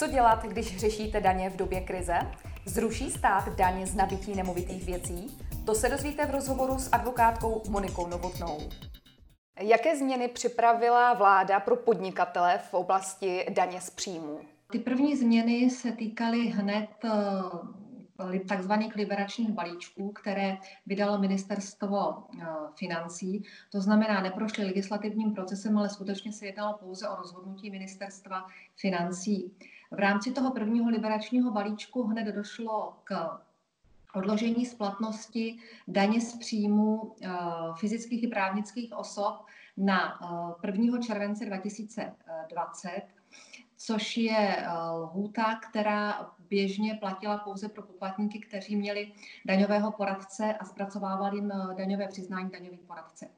Co dělat, když řešíte daně v době krize? Zruší stát daně z nabití nemovitých věcí? To se dozvíte v rozhovoru s advokátkou Monikou Novotnou. Jaké změny připravila vláda pro podnikatele v oblasti daně z příjmů? Ty první změny se týkaly hned eh, takzvaných liberačních balíčků, které vydalo ministerstvo eh, financí. To znamená, neprošly legislativním procesem, ale skutečně se jednalo pouze o rozhodnutí ministerstva financí. V rámci toho prvního liberačního balíčku hned došlo k odložení splatnosti daně z příjmu eh, fyzických i právnických osob na 1. července 2020 což je eh, lhůta, která běžně platila pouze pro poplatníky, kteří měli daňového poradce a zpracovávali jim eh, daňové přiznání daňový poradce.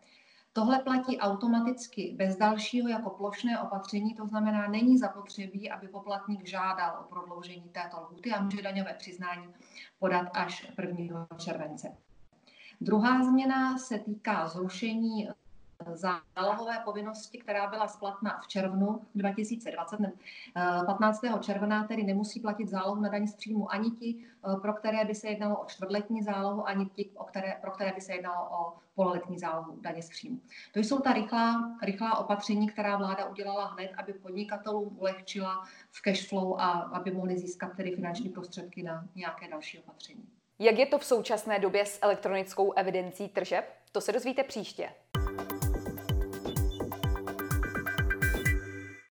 Tohle platí automaticky bez dalšího jako plošné opatření, to znamená, není zapotřebí, aby poplatník žádal o prodloužení této lhuty a může daňové přiznání podat až 1. července. Druhá změna se týká zrušení zálohové povinnosti, která byla splatná v červnu 2020. 15. Eh, června tedy nemusí platit zálohu na daň z příjmu ani ti, eh, pro které by se jednalo o čtvrtletní zálohu, ani ti, o které, pro které by se jednalo o pololetní zálohu daně z příjmu. To jsou ta rychlá, rychlá opatření, která vláda udělala hned, aby podnikatelům ulehčila v cash flow a aby mohli získat tedy finanční prostředky na nějaké další opatření. Jak je to v současné době s elektronickou evidencí tržeb? To se dozvíte příště.